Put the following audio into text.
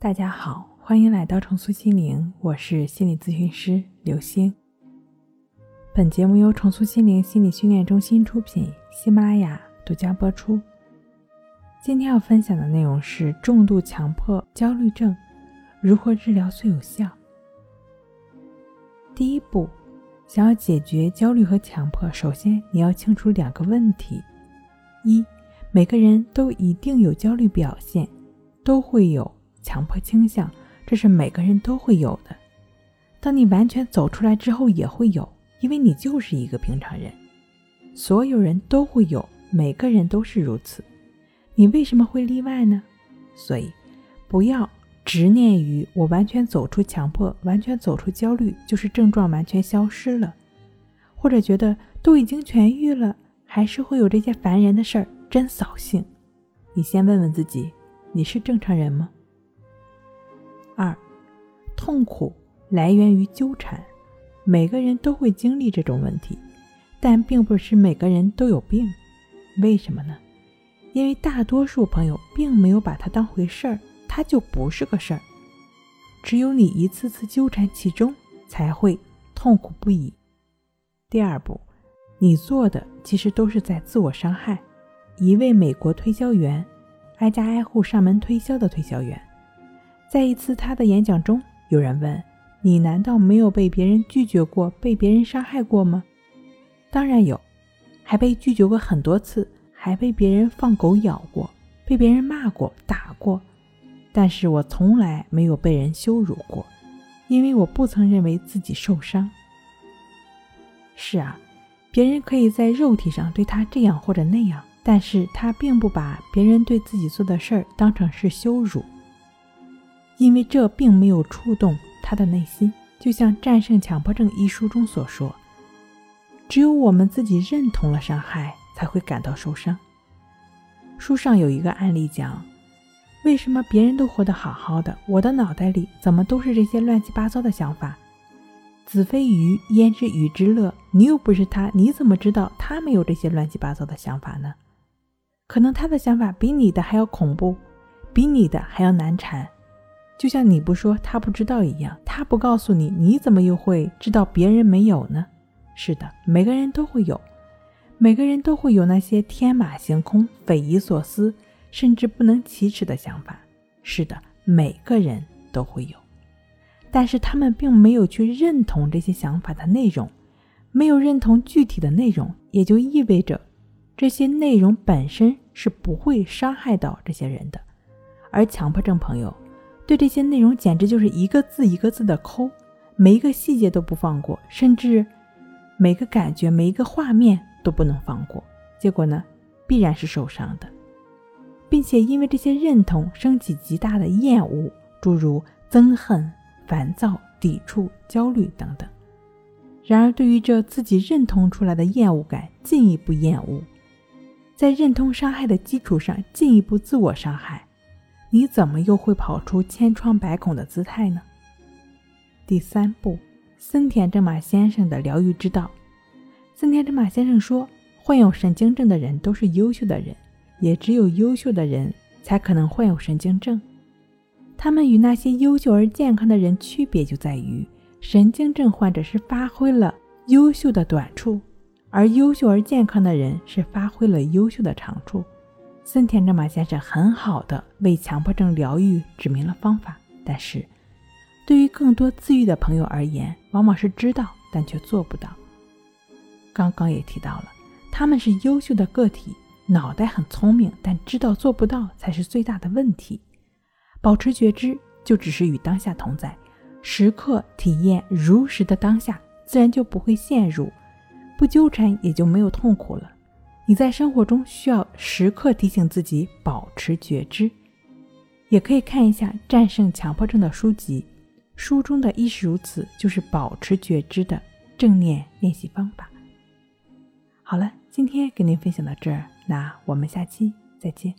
大家好，欢迎来到重塑心灵，我是心理咨询师刘星。本节目由重塑心灵心理训练中心出品，喜马拉雅独家播出。今天要分享的内容是重度强迫焦虑症如何治疗最有效。第一步，想要解决焦虑和强迫，首先你要清楚两个问题：一，每个人都一定有焦虑表现，都会有。强迫倾向，这是每个人都会有的。当你完全走出来之后，也会有，因为你就是一个平常人，所有人都会有，每个人都是如此。你为什么会例外呢？所以，不要执念于我完全走出强迫，完全走出焦虑，就是症状完全消失了，或者觉得都已经痊愈了，还是会有这些烦人的事儿，真扫兴。你先问问自己，你是正常人吗？二，痛苦来源于纠缠，每个人都会经历这种问题，但并不是每个人都有病。为什么呢？因为大多数朋友并没有把它当回事儿，它就不是个事儿。只有你一次次纠缠其中，才会痛苦不已。第二步，你做的其实都是在自我伤害。一位美国推销员，挨家挨户上门推销的推销员。在一次他的演讲中，有人问：“你难道没有被别人拒绝过、被别人伤害过吗？”“当然有，还被拒绝过很多次，还被别人放狗咬过，被别人骂过、打过。但是我从来没有被人羞辱过，因为我不曾认为自己受伤。”是啊，别人可以在肉体上对他这样或者那样，但是他并不把别人对自己做的事儿当成是羞辱。因为这并没有触动他的内心，就像《战胜强迫症》一书中所说：“只有我们自己认同了伤害，才会感到受伤。”书上有一个案例讲：“为什么别人都活得好好的，我的脑袋里怎么都是这些乱七八糟的想法？”子非鱼，焉知鱼之乐？你又不是他，你怎么知道他没有这些乱七八糟的想法呢？可能他的想法比你的还要恐怖，比你的还要难缠。就像你不说他不知道一样，他不告诉你，你怎么又会知道别人没有呢？是的，每个人都会有，每个人都会有那些天马行空、匪夷所思，甚至不能启齿的想法。是的，每个人都会有，但是他们并没有去认同这些想法的内容，没有认同具体的内容，也就意味着这些内容本身是不会伤害到这些人的，而强迫症朋友。对这些内容简直就是一个字一个字的抠，每一个细节都不放过，甚至每个感觉、每一个画面都不能放过。结果呢，必然是受伤的，并且因为这些认同升起极大的厌恶，诸如憎恨、烦躁、抵触、焦虑等等。然而，对于这自己认同出来的厌恶感，进一步厌恶，在认同伤害的基础上进一步自我伤害。你怎么又会跑出千疮百孔的姿态呢？第三步，森田正马先生的疗愈之道。森田正马先生说，患有神经症的人都是优秀的人，也只有优秀的人才可能患有神经症。他们与那些优秀而健康的人区别就在于，神经症患者是发挥了优秀的短处，而优秀而健康的人是发挥了优秀的长处。森田正马先生很好的为强迫症疗愈指明了方法，但是，对于更多自愈的朋友而言，往往是知道但却做不到。刚刚也提到了，他们是优秀的个体，脑袋很聪明，但知道做不到才是最大的问题。保持觉知，就只是与当下同在，时刻体验如实的当下，自然就不会陷入，不纠缠也就没有痛苦了。你在生活中需要时刻提醒自己保持觉知，也可以看一下《战胜强迫症》的书籍，书中的亦是如此，就是保持觉知的正念练习方法。好了，今天跟您分享到这儿，那我们下期再见。